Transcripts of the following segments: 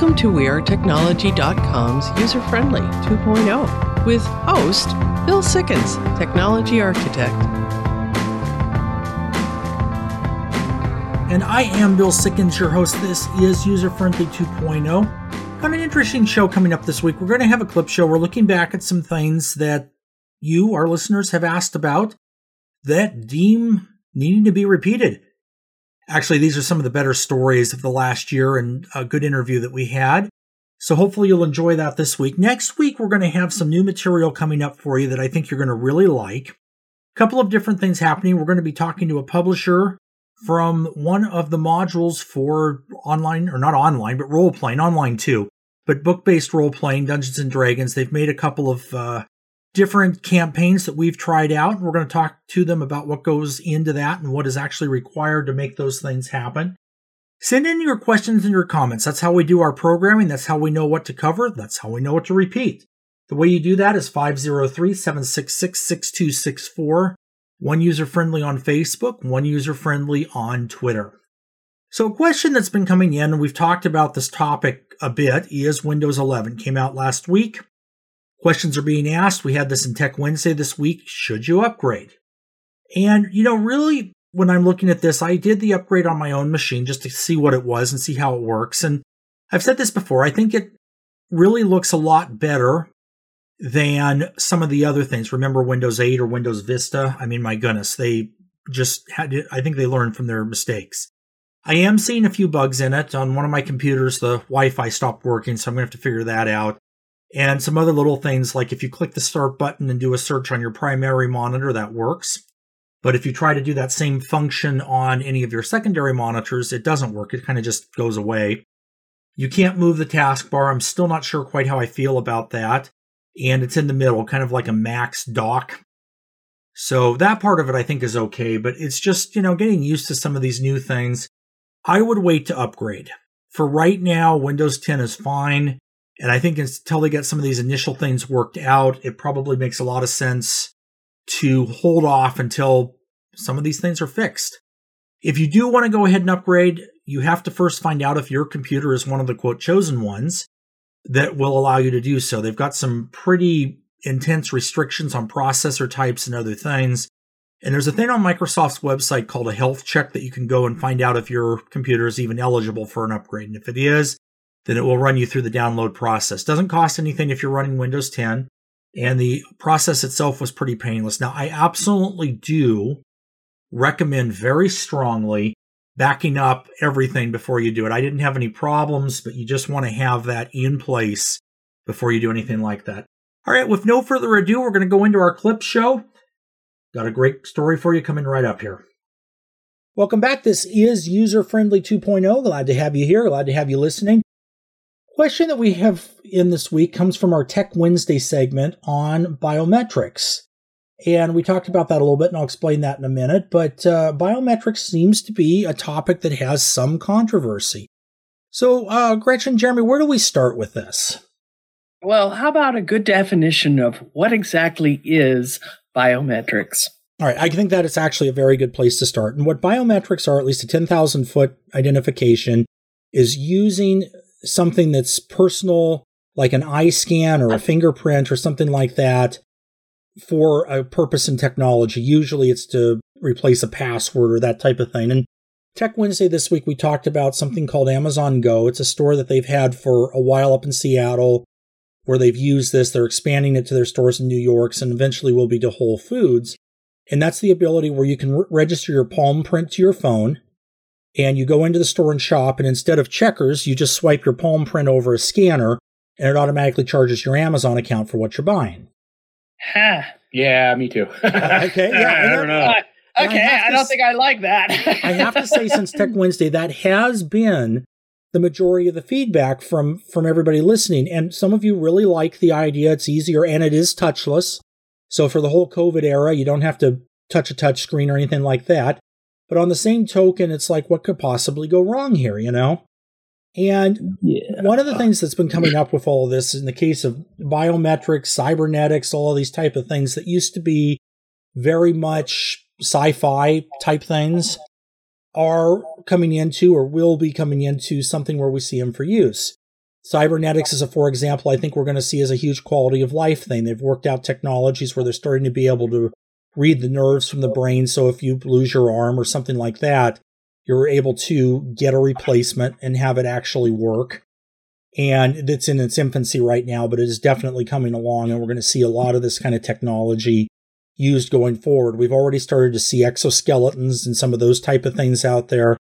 Welcome to WeAreTechnology.com's user friendly 2.0 with host Bill Sickens, Technology Architect. And I am Bill Sickens, your host. This is User Friendly 2.0. Got an interesting show coming up this week. We're going to have a clip show. We're looking back at some things that you, our listeners, have asked about that deem needing to be repeated. Actually, these are some of the better stories of the last year and a good interview that we had. So hopefully you'll enjoy that this week. Next week, we're going to have some new material coming up for you that I think you're going to really like. A couple of different things happening. We're going to be talking to a publisher from one of the modules for online, or not online, but role playing, online too, but book based role playing, Dungeons and Dragons. They've made a couple of uh, different campaigns that we've tried out. We're going to talk to them about what goes into that and what is actually required to make those things happen. Send in your questions and your comments. That's how we do our programming. That's how we know what to cover. That's how we know what to repeat. The way you do that is 503 766 6264. One user friendly on Facebook, one user friendly on Twitter. So, a question that's been coming in, and we've talked about this topic a bit, is Windows 11. Came out last week. Questions are being asked. We had this in Tech Wednesday this week. Should you upgrade? And, you know, really, when I'm looking at this, I did the upgrade on my own machine just to see what it was and see how it works. And I've said this before, I think it really looks a lot better than some of the other things. Remember Windows 8 or Windows Vista? I mean, my goodness, they just had to, I think they learned from their mistakes. I am seeing a few bugs in it. On one of my computers, the Wi Fi stopped working, so I'm going to have to figure that out and some other little things like if you click the start button and do a search on your primary monitor, that works. But if you try to do that same function on any of your secondary monitors, it doesn't work. It kind of just goes away. You can't move the taskbar. I'm still not sure quite how I feel about that. And it's in the middle, kind of like a Max dock. So that part of it I think is okay, but it's just, you know, getting used to some of these new things. I would wait to upgrade. For right now, Windows 10 is fine. And I think until they get some of these initial things worked out, it probably makes a lot of sense to hold off until some of these things are fixed. If you do want to go ahead and upgrade, you have to first find out if your computer is one of the quote chosen ones that will allow you to do so. They've got some pretty intense restrictions on processor types and other things. And there's a thing on Microsoft's website called a health check that you can go and find out if your computer is even eligible for an upgrade. And if it is, then it will run you through the download process. Doesn't cost anything if you're running Windows 10, and the process itself was pretty painless. Now, I absolutely do recommend very strongly backing up everything before you do it. I didn't have any problems, but you just want to have that in place before you do anything like that. All right, with no further ado, we're going to go into our clip show. Got a great story for you coming right up here. Welcome back. This is User Friendly 2.0. Glad to have you here. Glad to have you listening question that we have in this week comes from our Tech Wednesday segment on biometrics. And we talked about that a little bit, and I'll explain that in a minute. But uh, biometrics seems to be a topic that has some controversy. So, uh, Gretchen, Jeremy, where do we start with this? Well, how about a good definition of what exactly is biometrics? All right, I think that it's actually a very good place to start. And what biometrics are, at least a 10,000 foot identification, is using something that's personal, like an eye scan or a fingerprint or something like that, for a purpose in technology. Usually it's to replace a password or that type of thing. And Tech Wednesday this week, we talked about something called Amazon Go. It's a store that they've had for a while up in Seattle where they've used this. They're expanding it to their stores in New York and eventually will be to Whole Foods. And that's the ability where you can re- register your palm print to your phone and you go into the store and shop, and instead of checkers, you just swipe your palm print over a scanner, and it automatically charges your Amazon account for what you're buying. Huh. Yeah, me too. okay, yeah, I, don't know. Uh, okay, I, I don't think I like that. I have to say, since Tech Wednesday, that has been the majority of the feedback from from everybody listening, and some of you really like the idea. It's easier and it is touchless. So for the whole COVID era, you don't have to touch a touch screen or anything like that. But on the same token, it's like, what could possibly go wrong here, you know? And yeah. one of the things that's been coming up with all of this in the case of biometrics, cybernetics, all of these type of things that used to be very much sci-fi type things are coming into or will be coming into something where we see them for use. Cybernetics is a for example I think we're going to see as a huge quality of life thing. They've worked out technologies where they're starting to be able to read the nerves from the brain. So if you lose your arm or something like that, you're able to get a replacement and have it actually work. And it's in its infancy right now, but it is definitely coming along. And we're going to see a lot of this kind of technology used going forward. We've already started to see exoskeletons and some of those type of things out there.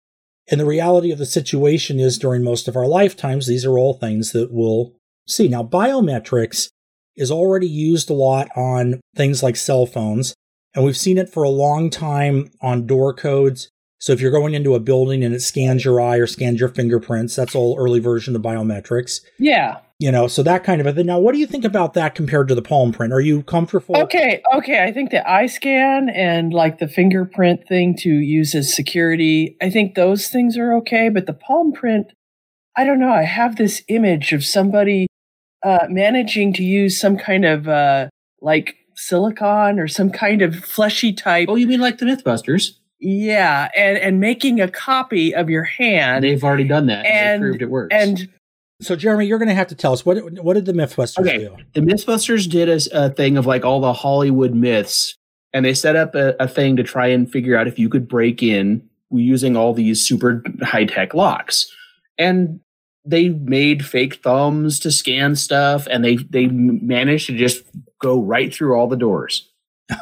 And the reality of the situation is during most of our lifetimes, these are all things that we'll see. Now, biometrics is already used a lot on things like cell phones, and we've seen it for a long time on door codes. So if you're going into a building and it scans your eye or scans your fingerprints, that's all early version of biometrics. Yeah. You know, so that kind of a thing. Now, what do you think about that compared to the palm print? Are you comfortable? Okay, okay. I think the eye scan and like the fingerprint thing to use as security, I think those things are okay. But the palm print, I don't know. I have this image of somebody uh, managing to use some kind of uh, like silicon or some kind of fleshy type. Oh, you mean like the Mythbusters? Yeah, and and making a copy of your hand. They've already done that. And- they proved it works. and So, Jeremy, you're going to have to tell us what what did the MythBusters Okay. do? the Mythbusters did a, a thing of like all the Hollywood myths, and they set up a, a thing to try and figure out if you could break in using all these super high tech locks. And they made fake thumbs to scan stuff, and they they managed to just go right through all the doors.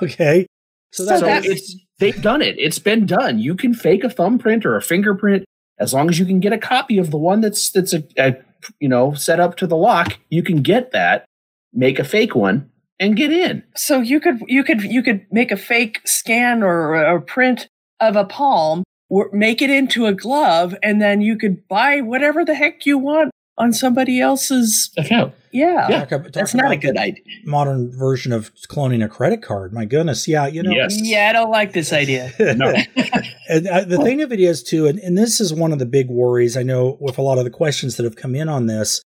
Okay, so So that's So that's- it's they've done it. It's been done. You can fake a thumbprint or a fingerprint as long as you can get a copy of the one that's that's a, a you know set up to the lock. You can get that, make a fake one, and get in. so you could you could you could make a fake scan or a print of a palm, make it into a glove, and then you could buy whatever the heck you want on somebody else's. Account. Yeah, Talk ab- talk that's not a good idea. modern version of cloning a credit card. My goodness, yeah, you know. Yes. Yeah, I don't like this idea. No. and uh, the thing of it is too, and, and this is one of the big worries I know with a lot of the questions that have come in on this,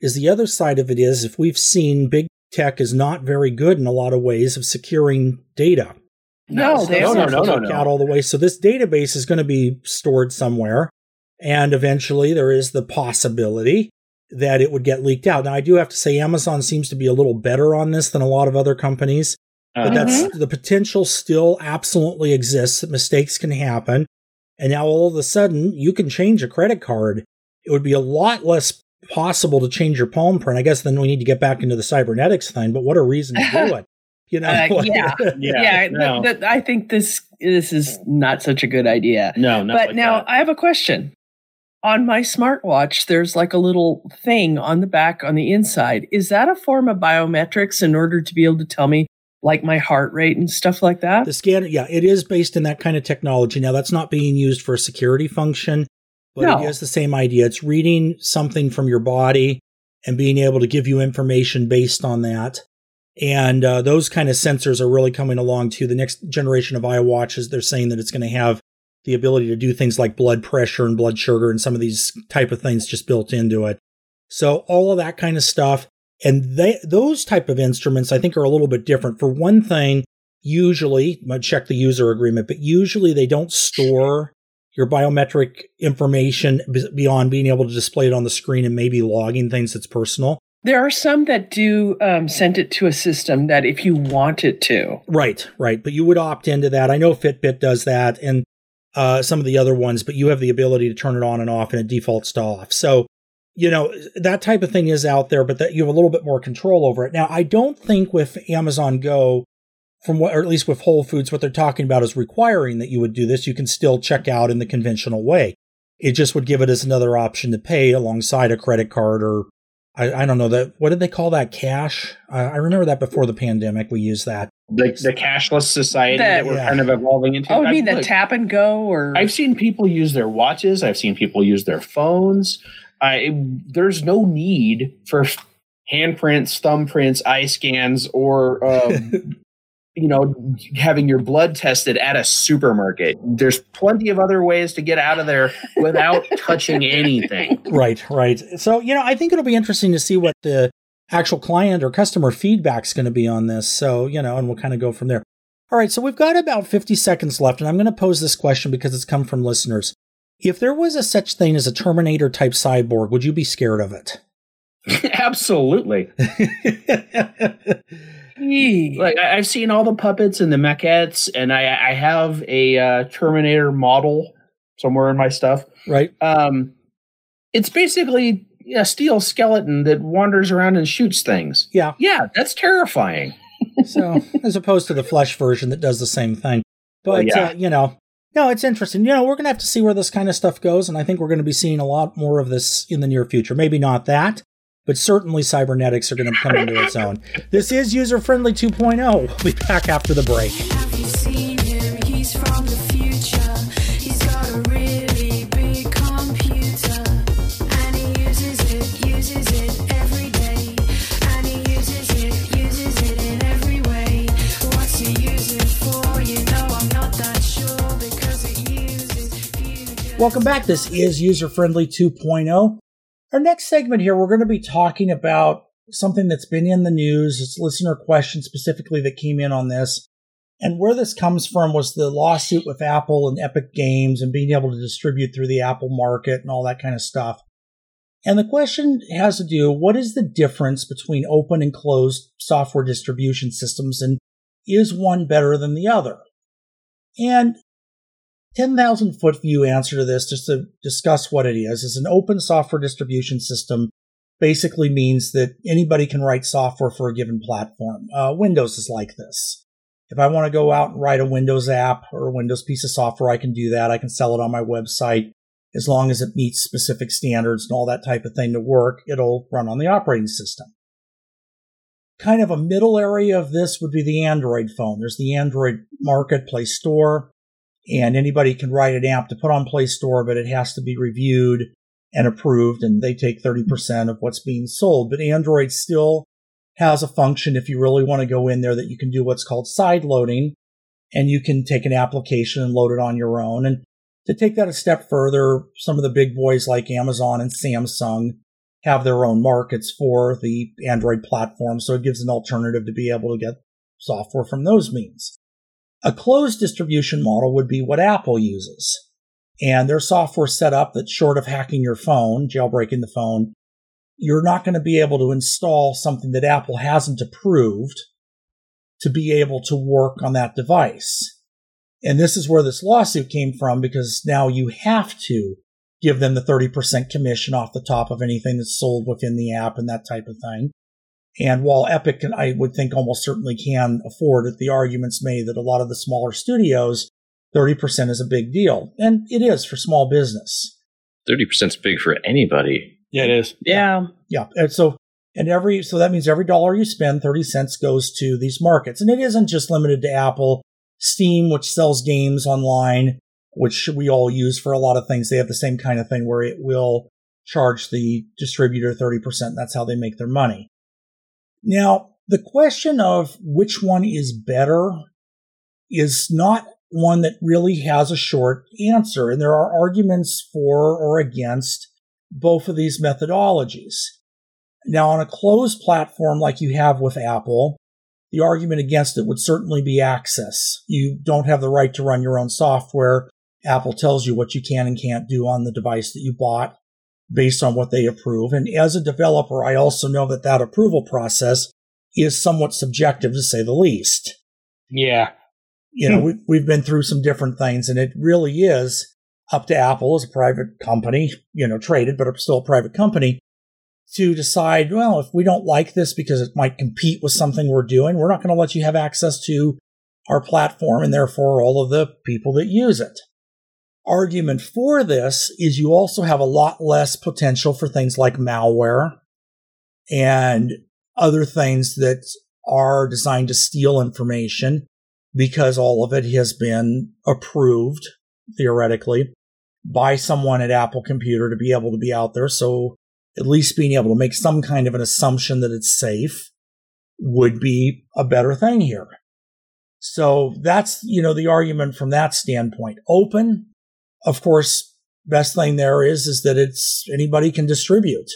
is the other side of it is if we've seen big tech is not very good in a lot of ways of securing data. No, they no, no, no, no, no. out all the way. So this database is going to be stored somewhere, and eventually there is the possibility that it would get leaked out. Now I do have to say Amazon seems to be a little better on this than a lot of other companies, but Uh, that's the potential still absolutely exists that mistakes can happen. And now all of a sudden you can change a credit card. It would be a lot less possible to change your palm print. I guess then we need to get back into the cybernetics thing, but what a reason to do it. You know, Uh, yeah. yeah, Yeah, no. th- th- I think this this is not such a good idea. no, not but like now that. I have a question. On my smartwatch, there's like a little thing on the back on the inside. Is that a form of biometrics in order to be able to tell me like my heart rate and stuff like that? The scanner, yeah, it is based in that kind of technology. Now, that's not being used for a security function, but No. it is the same idea. It's reading something from your body and being able to give you information based on that. And uh, those kind of sensors are really coming along too. The next generation of iWatches, they're saying that it's going to have the ability to do things like blood pressure and blood sugar and some of these type of things just built into it. So all of that kind of stuff. And they, those type of instruments, I think, are a little bit different. For one thing, usually, check the user agreement, but usually they don't store your biometric information beyond being able to display it on the screen and maybe logging things that's personal. There are some that do um, send it to a system that if you want it to. Right, right. But you would opt into that. I know Fitbit does that and uh, some of the other ones, but you have the ability to turn it on and off and it defaults to off. So, you know, that type of thing is out there, but that you have a little bit more control over it. Now, I don't think with Amazon Go, from what, or at least with Whole Foods, what they're talking about is requiring that you would do this. You can still check out in the conventional way. It just would give it as another option to pay alongside a credit card or I, I don't know that. What did they call that? Cash. I I remember that before the pandemic. We used that. The, the cashless society That- that, we're Yeah. kind of evolving into. Oh, you I- mean the look, tap and go or I've seen people use their watches. I've seen people use their phones. I there's no need for handprints, thumbprints, eye scans, or um, you know having your blood tested at a supermarket. There's plenty of other ways to get out of there without touching anything. Right, right. So, you know, I think it'll be interesting to see what the actual client or customer feedback is going to be on this. So, you know, and we'll kind of go from there. All right, so we've got about 50 seconds left, and I'm going to pose this question because it's come from listeners. If there was a such thing as a Terminator type cyborg, would you be scared of it? Absolutely. like I've seen all the puppets and the maquettes, and I, I have a uh, Terminator model somewhere in my stuff. right. Um, it's basically a steel skeleton that wanders around and shoots things. Yeah. Yeah, that's terrifying. So, as opposed to the flesh version that does the same thing. But, yeah. uh, you know, no, it's interesting. You know, we're going to have to see where this kind of stuff goes. And I think we're going to be seeing a lot more of this in the near future. Maybe not that, but certainly cybernetics are going to come into its own. This is User Friendly 2.0. We'll be back after the break. Welcome back. This is User Friendly 2.0. Our next segment here, we're going to be talking about something that's been in the news. It's listener questions specifically that came in on this. And where this comes from was the lawsuit with Apple and Epic Games and being able to distribute through the Apple market and all that kind of stuff. And the question has to do what is the difference between open and closed software distribution systems and is one better than the other? And 10,000 foot view answer to this, just to discuss what it is, is an open software distribution system basically means that anybody can write software for a given platform. Uh, Windows is like this. If I want to go out and write a Windows app or a Windows piece of software, I can do that. I can sell it on my website as long as it meets specific standards and all that type of thing to work. It'll run on the operating system. Kind of a middle area of this would be the Android phone. There's the Android marketplace Store and anybody can write an app to put on Play Store, but it has to be reviewed and approved, and they take 30% of what's being sold. But Android still has a function if you really want to go in there that you can do what's called side loading, and you can take an application and load it on your own. And to take that a step further, some of the big boys like Amazon and Samsung have their own markets for the Android platform, so it gives an alternative to be able to get software from those means. A closed distribution model would be what Apple uses. And their software set up that short of hacking your phone, jailbreaking the phone, you're not going to be able to install something that Apple hasn't approved to be able to work on that device. And this is where this lawsuit came from because now you have to give them the 30% commission off the top of anything that's sold within the app and that type of thing. And while Epic, can, I would think almost certainly can afford it, the argument's made that a lot of the smaller studios, 30% is a big deal. And it is for small business. 30% is big for anybody. Yeah, it is. Yeah. Yeah. And so, and every, so that means every dollar you spend, 30 cents goes to these markets. And it isn't just limited to Apple. Steam, which sells games online, which we all use for a lot of things, they have the same kind of thing where it will charge the distributor 30%. That's how they make their money. Now, the question of which one is better is not one that really has a short answer. And there are arguments for or against both of these methodologies. Now, on a closed platform like you have with Apple, the argument against it would certainly be access. You don't have the right to run your own software. Apple tells you what you can and can't do on the device that you bought based on what they approve. And as a developer, I also know that that approval process is somewhat subjective to say the least. Yeah. You know, hmm. we, we've been through some different things and it really is up to Apple as a private company, you know, traded, but still a private company to decide, well, if we don't like this because it might compete with something we're doing, we're not going to let you have access to our platform and therefore all of the people that use it. Argument for this is you also have a lot less potential for things like malware and other things that are designed to steal information because all of it has been approved theoretically by someone at Apple Computer to be able to be out there. So at least being able to make some kind of an assumption that it's safe would be a better thing here. So that's, you know, the argument from that standpoint. Open, of course, best thing there is, is that it's anybody can distribute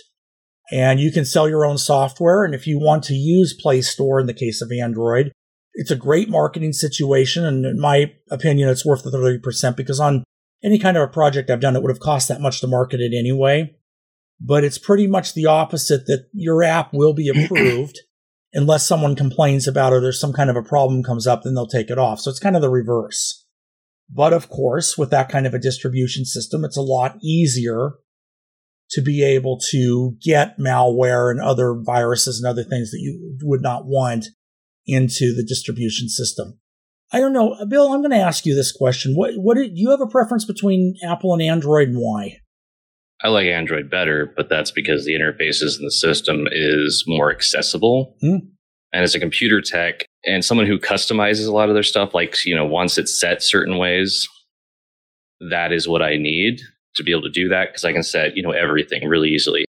and you can sell your own software. And if you want to use Play Store in the case of Android, it's a great marketing situation. And in my opinion, it's worth the 30% because on any kind of a project I've done, it would have cost that much to market it anyway. but it's pretty much the opposite that your app will be approved unless someone complains about it or there's some kind of a problem comes up, then they'll take it off. So it's kind of the reverse. But of course, with that kind of a distribution system, it's a lot easier to be able to get malware and other viruses and other things that you would not want into the distribution system. I don't know, Bill. I'm going to ask you this question. What what do you have a preference between Apple and Android, and why? I like Android better, but that's because the interfaces in the system is more accessible. Hmm. And as a computer tech and someone who customizes a lot of their stuff, like, you know, wants it set certain ways, that is what I need to be able to do that because I can set, you know, everything really easily.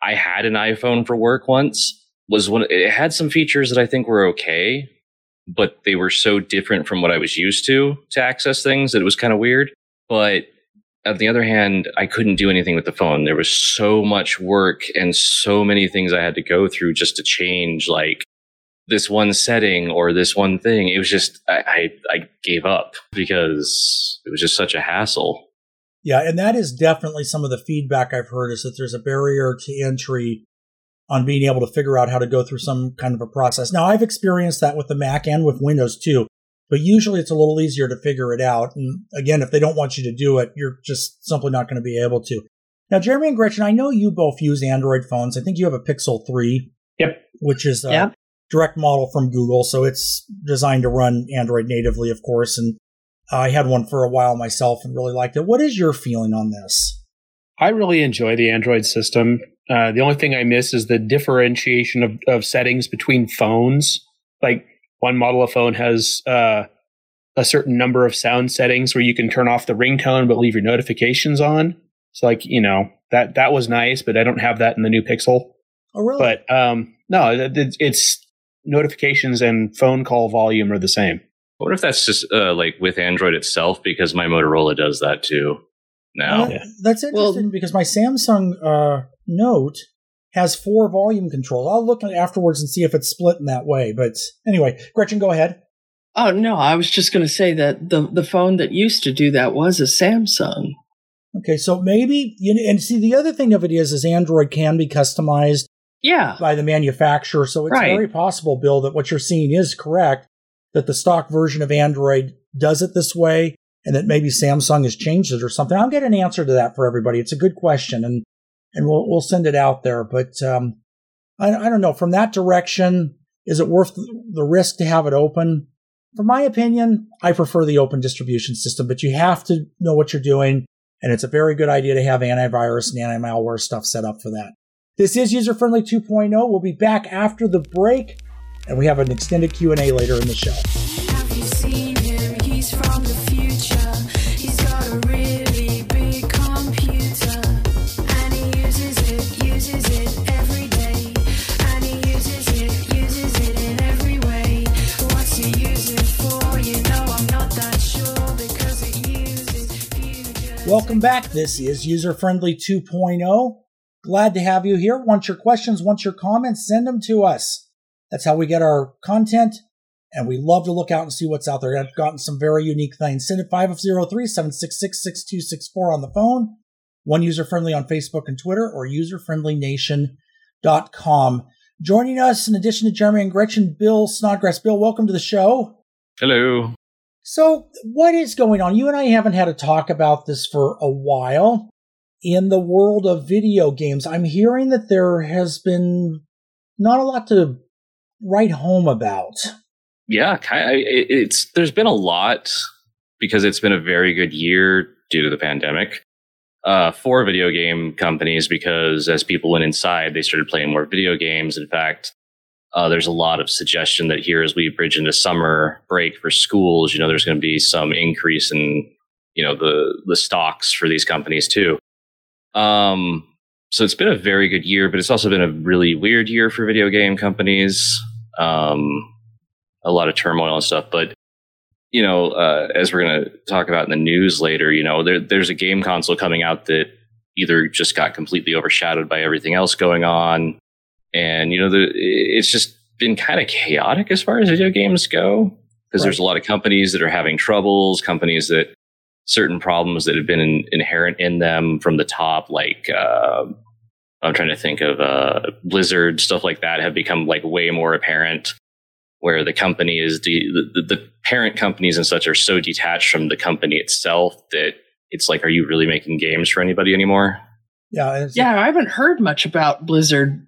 I had an iPhone for work once. Was one it had some features that I think were okay, but they were so different from what I was used to to access things that it was kind of weird. But on the other hand, I couldn't do anything with the phone. There was so much work and so many things I had to go through just to change like this one setting or this one thing. It was just I, I, I gave up because it was just such a hassle. Yeah, and that is definitely some of the feedback I've heard is that there's a barrier to entry on being able to figure out how to go through some kind of a process. Now, I've experienced that with the Mac and with Windows too, but usually it's a little easier to figure it out. And again, if they don't want you to do it, you're just simply not going to be able to. Now, Jeremy and Gretchen, I know you both use Android phones. I think you have a Pixel 3. Yep. Which is a Yep. Direct model from Google. So it's designed to run Android natively, of course. And I had one for a while myself and really liked it. What is your feeling on this? I really enjoy the Android system. Uh, the only thing I miss is the differentiation of, of settings between phones. Like one model of phone has uh, a certain number of sound settings where you can turn off the ringtone but leave your notifications on. So, like you know that that was nice, but I don't have that in the new Pixel. Oh, really? But um, no, it, it- it's notifications and phone call volume are the same. What if that's just uh, like with Android itself? Because my Motorola does that too now. Uh, Yeah. That's Well- interesting because my Samsung uh, Note has four volume controls. I'll look afterwards and see if it's split in that way. But anyway, Gretchen, go ahead. Oh no, I was just going to say that the the phone that used to do that was a Samsung. Okay, so maybe you know, and see the other thing of it is, is Android can be customized Yeah. by the manufacturer. So it's Right. very possible, Bill, that what you're seeing is correct. That the stock version of Android does it this way, and that maybe Samsung has changed it or something. I'll get an answer to that for everybody. It's a good question, and and we'll we'll send it out there. But um, I, I don't know. From that direction, is it worth the risk to have it open? From my opinion, I prefer the open distribution system, but you have to know what you're doing, and it's a very good idea to have antivirus and anti-malware stuff set up for that. This is user friendly 2.0. We'll be back after the break, and we have an extended Q&A later in the show. Have you seen him? He's from the future. He's got a really big computer. And he uses it, uses it every day. And he uses it, uses it in every way. What's he use it for? You know I'm not that sure because it uses future. Welcome back. This is User Friendly 2.0. Glad to have you here. Want your questions, want your comments, send them to us. That's how we get our content, and we love to look out and see what's out there. I've gotten some very unique things. Send it 503 766 6264 on the phone, one user friendly on Facebook and Twitter, or userfriendlynation.com. Joining us, in addition to Jeremy and Gretchen, Bill Snodgrass. Bill, welcome to the show. Hello. So, what is going on? You and I haven't had a talk about this for a while. In the world of video games, I'm hearing that there has been not a lot to write home about. Yeah, it's there's been a lot because it's been a very good year due to the pandemic uh, for video game companies because as people went inside, they started playing more video games. In fact, uh, there's a lot of suggestion that here as we bridge into summer break for schools, you know, there's going to be some increase in you know the the stocks for these companies too. Um, so it's been a very good year, but it's also been a really weird year for video game companies. Um, a lot of turmoil and stuff. But you know, uh, as we're going to talk about in the news later, you know, there, there's a game console coming out that either just got completely overshadowed by everything else going on, and you know, the, it's just been kind of chaotic as far as video games go because there's a lot of companies that are having troubles, companies that certain problems that have been in, inherent in them from the top, like uh, I'm trying to think of uh, Blizzard stuff like that have become like way more apparent, where the company is the, the the parent companies and such are so detached from the company itself that it's like, are you really making games for anybody anymore? Yeah, it's- Yeah, I haven't heard much about Blizzard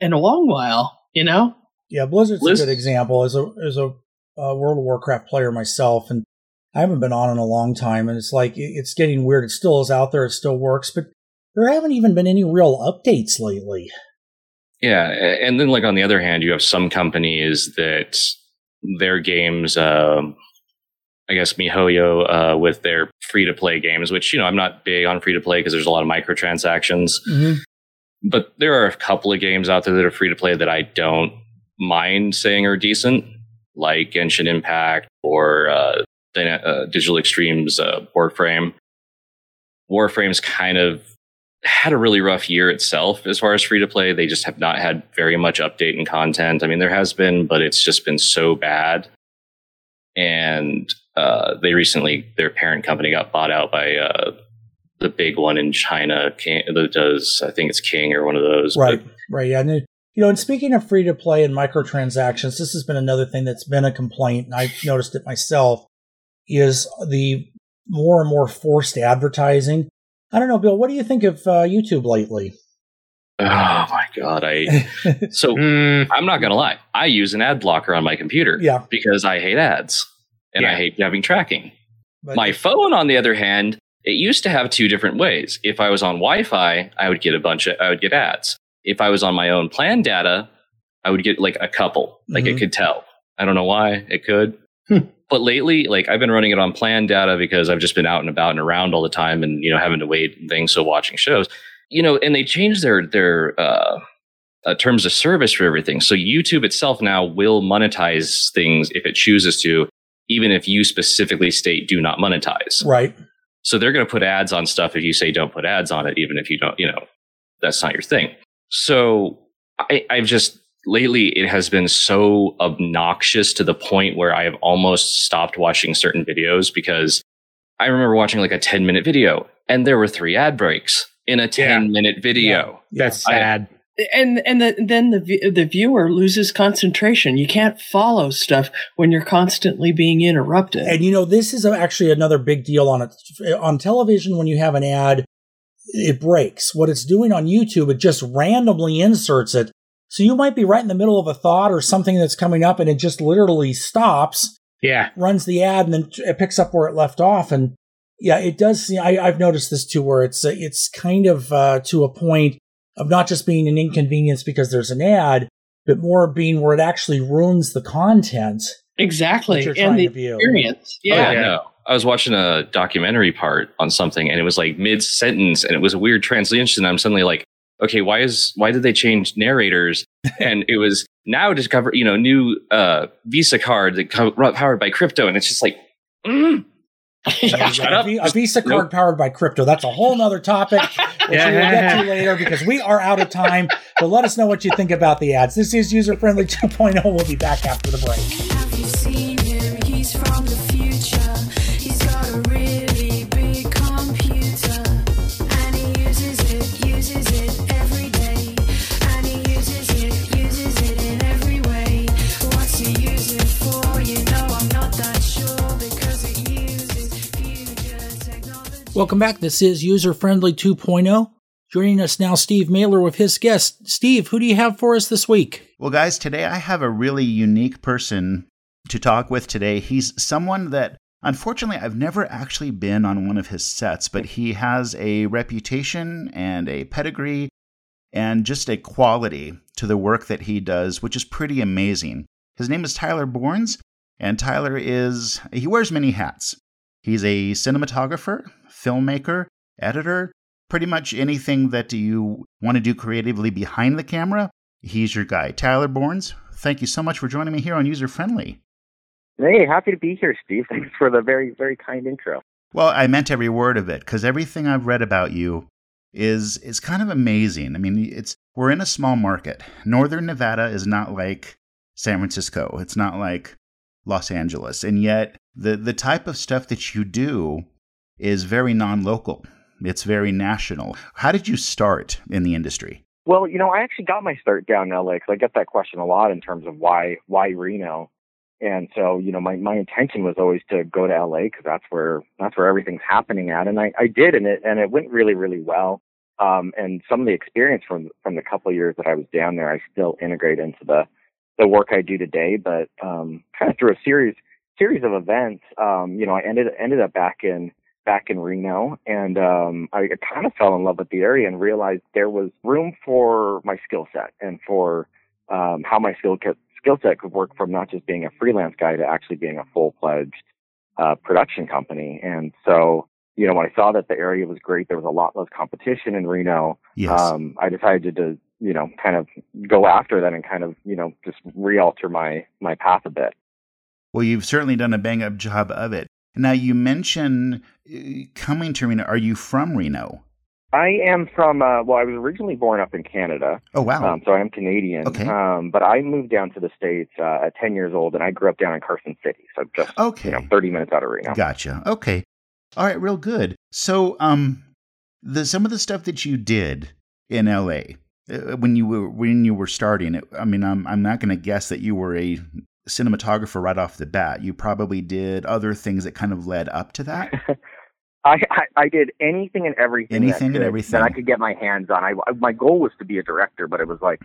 in a long while, you know? Yeah, Blizzard's Blizz- a good example. As a as a uh, World of Warcraft player myself, and I haven't been on in a long time, and it's like it's getting weird. It still is out there. It still works, but there haven't even been any real updates lately. Yeah, and then like on the other hand, you have some companies that their games, um, I guess MiHoYo uh, with their free to play games, which you know I'm not big on free to play because there's a lot of microtransactions. Mm-hmm. but there are a couple of games out there that are free to play that I don't mind saying are decent, like Genshin Impact or uh, uh, Digital Extremes uh, Warframe. Warframe's kind of had a really rough year itself as far as free to play. They just have not had very much update and content. I mean, there has been, but it's just been so bad. And uh, they recently, their parent company got bought out by uh, the big one in China King, that does I think it's King or one of those. Right, But right. Yeah, and it- you know, and speaking of free to play and microtransactions, this has been another thing that's been a complaint, and I've noticed it myself. Is the more and more forced advertising? I don't know, Bill. What do you think of uh, YouTube lately? oh my god, I so Mm, I'm not gonna lie. I use an ad blocker on my computer yeah, because I hate ads and I hate having tracking. but My phone, on the other hand, it used to have two different ways. If I was on Wi-Fi, I would get a bunch of I would get ads. If I was on my own plan data, I would get like a couple. Like Mhm. it could tell. I don't know why it could. Hmm. But lately, like I've been running it on plan data because I've just been out and about and around all the time and you know having to wait and things so watching shows. You know, and they changed their their uh uh, terms of service for everything. So YouTube itself now will monetize things if it chooses to, even if you specifically state do not monetize. right. So they're going to put ads on stuff if you say don't put ads on it, even if you don't, you know, that's not your thing. So I, I've just lately it has been so obnoxious to the point where I have almost stopped watching certain videos because I remember watching like a 10 minute video and there were three ad breaks in a 10 minute video. that's I- sad. And and the, then the the viewer loses concentration. You can't follow stuff when you're constantly being interrupted. And you know, this is actually another big deal on it. On television, when you have an ad, it breaks. What it's doing on YouTube, it just randomly inserts it. So you might be right in the middle of a thought or something that's coming up, and it just literally stops, yeah. runs the ad, and then it picks up where it left off. And yeah, it does. See, I, I've noticed this too, where it's uh, it's kind of uh, to a point of not just being an inconvenience because there's an ad, but more being where it actually ruins the content exactly, that you're and the to view. experience. Oh, Yeah, yeah, no. I was watching a documentary part on something and it was like mid sentence and it was a weird translation. I'm suddenly like, okay, why is why did they change narrators? and it was now discover, you know, new uh, Visa card that co- powered by crypto, and it's just like, mm, Yeah, Shut a up. V- A Visa card Nope. powered by crypto. That's a whole nother topic, which we will get to later because we are out of time. But let us know what you think about the ads. This is User Friendly 2.0. We'll be back after the break. Welcome back. This is User Friendly 2.0. Joining us now, Steve Mailer with his guest. Steve, who do you have for us this week? Well, guys, today I have a really unique person to talk with today. He's someone that, unfortunately, I've never actually been on one of his sets, but he has a reputation and a pedigree and just a quality to the work that he does, which is pretty amazing. His name is Tyler Bournes, and Tyler is, he wears many hats. He's a cinematographer, filmmaker, editor, pretty much anything that you want to do creatively behind the camera, he's your guy. Tyler Bournes, thank you so much for joining me here on User Friendly. Hey, happy to be here, Steve. Thanks for the very, very kind intro. Well, I meant every word of it because everything I've read about you is is kind of amazing. I mean, it's we're in a small market. Northern Nevada is not like San Francisco. It's not like Los Angeles, and yet the the type of stuff that you do is very non-local. It's very national. How did you start in the industry? Well, you know, I actually got my start down in LA because I get that question a lot in terms of why why Reno. And so, you know, my, my intention was always to go to LA because that's where that's where everything's happening at. And I, I did, and it and it went really really well. Um, and some of the experience from from the couple of years that I was down there, I still integrate into the the work I do today. But um, kind of through a series series of events, um, you know, I ended ended up back in back in Reno, and um, I kind of fell in love with the area and realized there was room for my skill set and for um, how my skill set skill set could work from not just being a freelance guy to actually being a full fledged uh, production company. And so, you know, when I saw that the area was great, there was a lot less competition in Reno. Yes. Um, I decided to, you know, kind of go after that and kind of, you know, just realter my my path a bit. Well, you've certainly done a bang up job of it. Now, you mentioned uh, coming to Reno. Are you from Reno? I am from, uh, well, I was originally born up in Canada, Oh, wow. um, so I am Canadian. Okay. Um, but I moved down to the States uh, at 10 years old, and I grew up down in Carson City, so just, okay. you know, 30 minutes out of Reno. Gotcha. Okay. All right. Real good. So, um, the some of the stuff that you did in L.A. uh, when you were when you were starting, it, I mean, I'm I'm not going to guess that you were a cinematographer right off the bat. You probably did other things that kind of led up to that. I, I I did anything and everything. that Anything and everything. that I could get my hands on. I, I my goal was to be a director, but it was like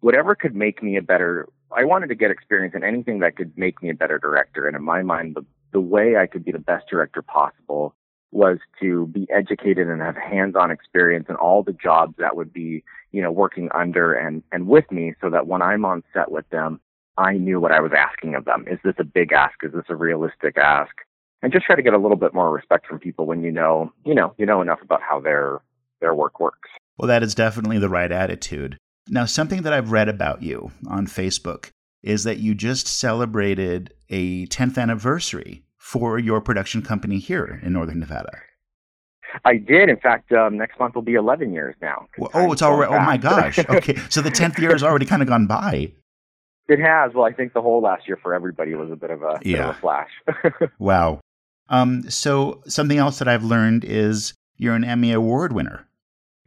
whatever could make me a better. I wanted to get experience in anything that could make me a better director. And in my mind, the the way I could be the best director possible was to be educated and have hands-on experience in all the jobs that would be, you know, working under and and with me, so that when I'm on set with them, I knew what I was asking of them. Is this a big ask? Is this a realistic ask? and just try to get a little bit more respect from people when you know, you know, you know enough about how their their work works. Well, that is definitely the right attitude. Now, something that I've read about you on Facebook is that you just celebrated a 10th anniversary for your production company here in Northern Nevada. I did, in fact, um, next month will be 11 years now. Well, oh, it's already. Oh my gosh. Okay, so the 10th year has already kind of gone by. It has. Well, I think the whole last year for everybody was a bit of a, Yeah. of a flash. Wow. Um, so something else that I've learned is you're an Emmy Award winner.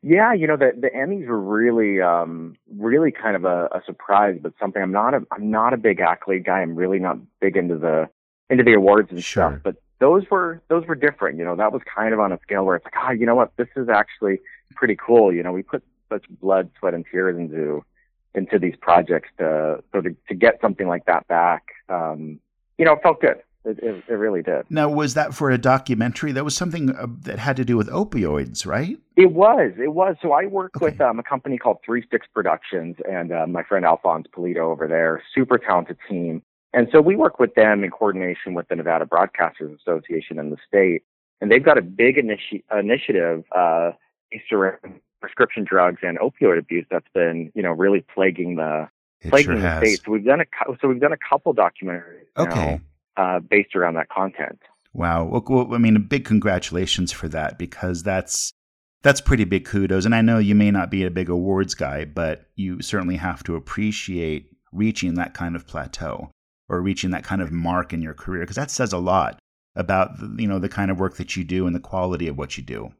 yeah, you know, the the Emmys were really, um, really kind of a, a surprise, but something I'm not a I'm not a big accolade guy. I'm really not big into the into the awards and Sure. stuff. But those were those were different. You know, that was kind of on a scale where it's like, ah, you know what, this is actually pretty cool. You know, we put such blood, sweat, and tears into into these projects to so to, to get something like that back. Um, you know, it felt good. It, it, it really did. Now, was that for a documentary? That was something uh, that had to do with opioids, right? It was. It was. So I work Okay. with um, a company called Three Sticks Productions, and uh, my friend Alphonse Polito over there, super talented team. And so we work with them in coordination with the Nevada Broadcasters Association in the state, and they've got a big initi- initiative uh, based around prescription drugs and opioid abuse that's been, you know, really plaguing the It plaguing sure the has. state. So we've done a so we've done a couple documentaries now, Okay. uh, based around that content. Wow. Well, I mean, a big congratulations for that because that's that's pretty big kudos. And I know you may not be a big awards guy, but you certainly have to appreciate reaching that kind of plateau or reaching that kind of mark in your career because that says a lot about the, you know the kind of work that you do and the quality of what you do.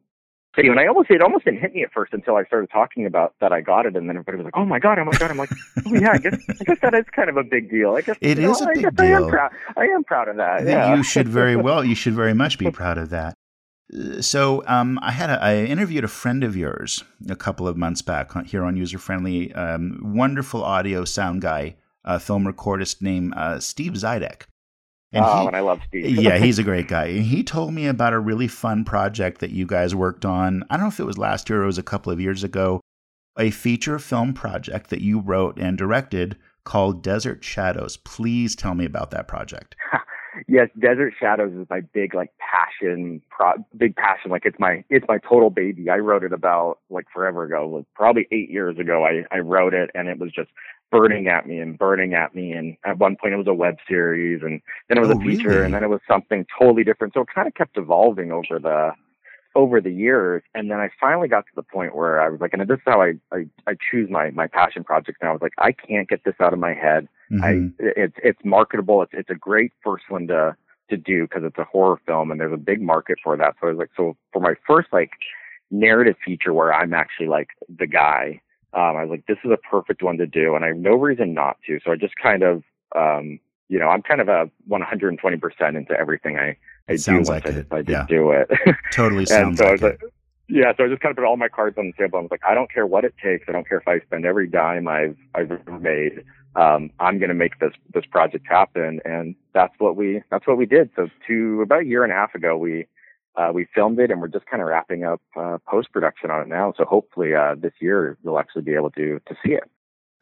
So, and I almost it almost didn't hit me at first until I started talking about that I got it, and then everybody was like, "Oh my god, oh my god!" I'm like, "Oh yeah, I guess I guess that is kind of a big deal. I guess It you know, is a I big guess I am deal. proud. I am proud of that. Yeah. You should very well. You should very much be proud of that. So, um, I had a, I interviewed a friend of yours a couple of months back here on User Friendly. Um, wonderful audio sound guy, uh, film recordist named uh, Steve Zidek. And oh, he- and I love Steve. yeah, he's a great guy. And he told me about a really fun project that you guys worked on. I don't know if it was last year or it was a couple of years ago. A feature film project that you wrote and directed called Desert Shadows. Please tell me about that project. yes, Desert Shadows is my big like passion, pro- big passion. Like it's my it's my total baby. I wrote it about like forever ago, like probably eight years ago. I I wrote it, and it was just burning at me and burning at me. And at one point, it was a web series, and then it was Oh, a feature, really? and then it was something totally different. So it kind of kept evolving over the over the years and then I finally got to the point where I was like, and this is how I, I, I choose my, my passion projects now. I was like, I can't get this out of my head. Mhm. I it's it's marketable. It's it's a great first one to to do because it's a horror film and there's a big market for that. So I was like, so for my first like narrative feature where I'm actually like the guy, um, I was like, this is a perfect one to do, and I have no reason not to. So I just kind of, um, you know, I'm kind of a 120% into everything I, I do once like I decide yeah. to do it. Totally sounds so I like it. like, yeah, so I just kind of put all my cards on the table. I was like, I don't care what it takes. I don't care if I spend every dime I've I've ever made. Um, I'm going to make this this project happen, and that's what we that's what we did. So, to about a year and a half ago, we uh, we filmed it, and we're just kind of wrapping up uh, post production on it now. So, hopefully, uh, this year you'll actually be able to to see it.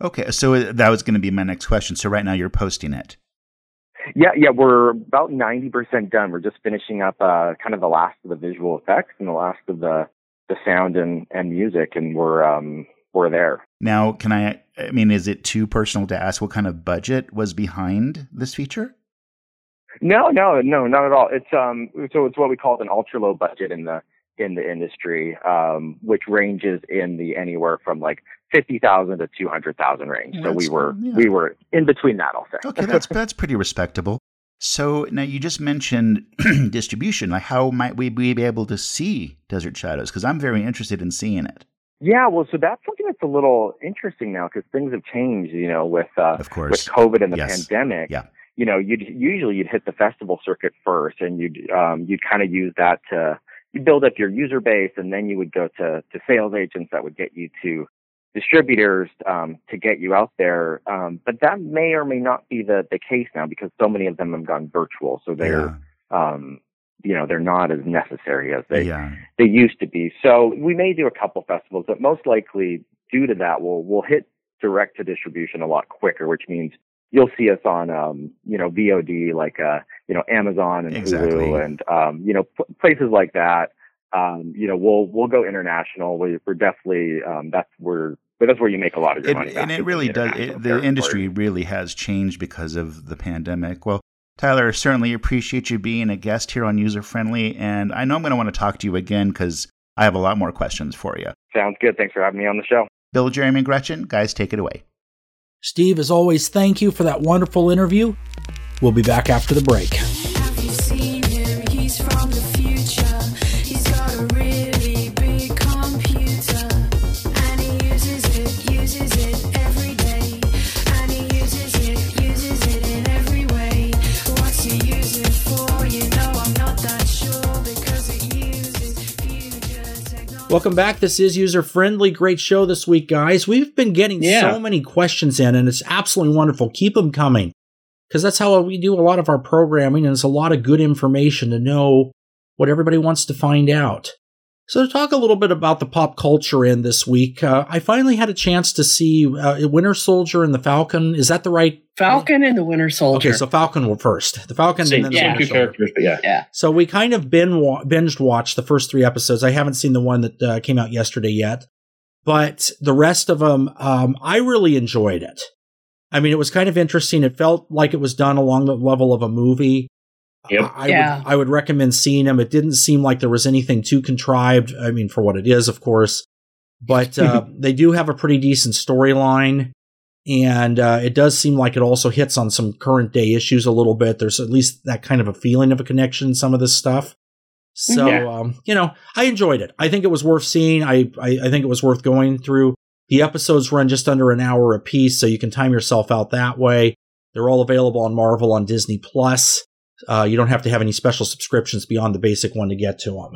Okay, so that was going to be my next question. So right now you're posting it. Yeah, yeah, we're about 90% done. We're just finishing up uh, kind of the last of the visual effects and the last of the the sound and and music, and we're um we're there. Now, can I? I mean, is it too personal to ask what kind of budget was behind this feature? No, no, no, not at all. It's um so it's what we call an ultra low budget in the in the industry, um, which ranges in the anywhere from like fifty thousand to two hundred thousand range. so we were yeah. we were in between that, I'll say. Okay, that's that's pretty respectable. So now you just mentioned distribution. Like, how might we be able to see Desert Shadows? Because I'm very interested in seeing it. Yeah, well, so that's something that's a little interesting now because things have changed, you know, with uh, Of course. with. COVID and the Yes. pandemic. Yeah. You know, you'd usually you'd hit the festival circuit first, and you'd um, you'd kind of use that to you build up your user base, and then you would go to to sales agents that would get you to distributors um, to get you out there. Um, but that may or may not be the the case now because so many of them have gone virtual, so they're um, you know they're not as necessary as they yeah. they used to be. So we may do a couple festivals, but most likely due to that, we'll we'll hit direct to distribution a lot quicker, which means you'll see us on um, you know VOD like uh, you know Amazon and Exactly. Hulu and um, you know p- places like that. Um, you know we'll we'll go international. We, we're definitely um, that's where but that's where you make a lot of your It, money. and it really does. It, the industry really has changed because of the pandemic. Well, Tyler, certainly appreciate you being a guest here on User Friendly, and I know I'm going to want to talk to you again because I have a lot more questions for you. Sounds good. Thanks for having me on the show. Bill, Jeremy, and Gretchen, guys, take it away. Steve, as always, thank you for that wonderful interview. We'll be back after the break. Welcome back. This is user friendly. Great show this week, guys. We've been getting Yeah. so many questions in, and it's absolutely wonderful. Keep them coming because that's how we do a lot of our programming, and it's a lot of good information to know what everybody wants to find out. So, to talk a little bit about the pop culture in this week, uh, I finally had a chance to see uh, Winter Soldier and the Falcon. Is that the right? Falcon and the Winter Soldier. Okay, so Falcon were first. The Falcon Same, and then the same Winter two Soldier. characters, but yeah. So we kind of bin wa- binged watched the first three episodes. I haven't seen the one that uh, came out yesterday yet, but the rest of them, um, I really enjoyed it. I mean, it was kind of interesting. It felt like it was done along the level of a movie. Yep. I, I Yeah. would I would recommend seeing them. It didn't seem like there was anything too contrived. I mean, for what it is, of course, but uh, they do have a pretty decent storyline. And uh, it does seem like it also hits on some current day issues a little bit. There's at least that kind of a feeling of a connection in some of this stuff. So, Yeah. um, you know, I enjoyed it. I think it was worth seeing. I, I, I think it was worth going through. The episodes run just under an hour a piece, so you can time yourself out that way. They're all available on Marvel on Disney Plus. Uh, you don't have to have any special subscriptions beyond the basic one to get to them.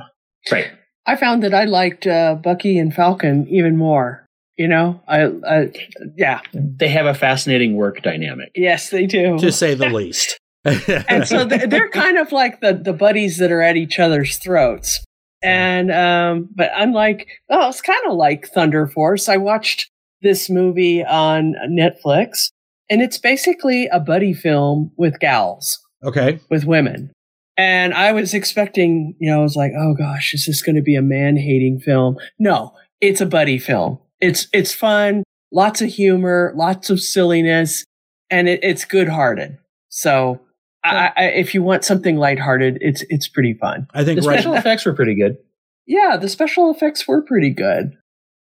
Right. I found that I liked uh, Bucky and Falcon even more. You know, I, I yeah, They have a fascinating work dynamic. yes, they do. to say the least. and so they're kind of like the the buddies that are at each other's throats. And um, but unlike oh, it's kind of like Thunder Force. I watched this movie on Netflix, and it's basically a buddy film with gals, okay. with women. And I was expecting, you know, I was like, oh gosh, is this going to be a man hating film? No, it's a buddy film. It's it's fun, lots of humor, lots of silliness, and it, it's good hearted. So, I, I, if you want something lighthearted, it's it's pretty fun. I think The right. special effects were pretty good. Yeah, the special effects were pretty good,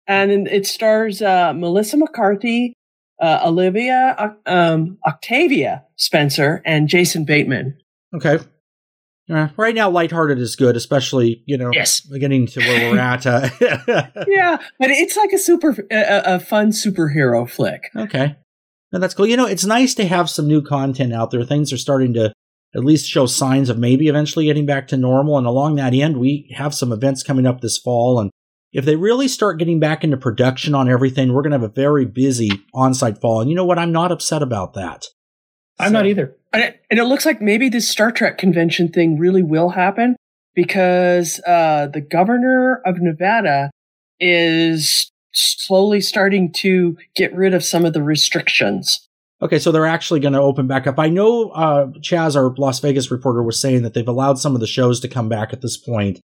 and it stars uh, Melissa McCarthy, uh, Olivia, um, Octavia Spencer, and Jason Bateman. Okay. Uh, right now, lighthearted is good, especially you know, Yes. getting to where we're at. Uh, Yeah, but it's like a super, a, a fun superhero flick. okay, no, that's cool. You know, it's nice to have some new content out there. Things are starting to at least show signs of maybe eventually getting back to normal. And along that end, we have some events coming up this fall. And if they really start getting back into production on everything, we're going to have a very busy on-site fall. And you know what? I'm not upset about that. I'm So- not either. And it, and it looks like maybe this Star Trek convention thing really will happen because uh, the governor of Nevada is slowly starting to get rid of some of the restrictions. Okay, so they're actually going to open back up. I know uh, Chaz, our Las Vegas reporter, was saying that they've allowed some of the shows to come back at this point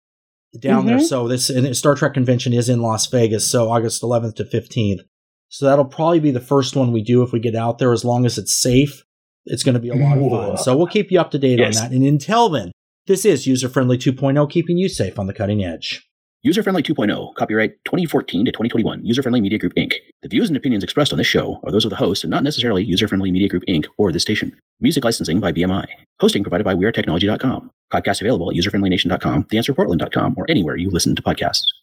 down there. Mhm. So this and Star Trek convention is in Las Vegas, so August 11th to 15th. So that'll probably be the first one we do if we get out there, as long as it's safe. It's going to be a lot of fun. So we'll keep you up to date Yes. on that. And until then, this is User Friendly 2.0, keeping you safe on the cutting edge. User Friendly 2.0, copyright 2014 to 2021, User Friendly Media Group Inc. The views and opinions expressed on this show are those of the host and not necessarily User Friendly Media Group Inc. or this station. Music licensing by BMI. Hosting provided by WeAreTechnology.com. Podcast available at userfriendlynation.com, theanswerportland.com, or anywhere you listen to podcasts.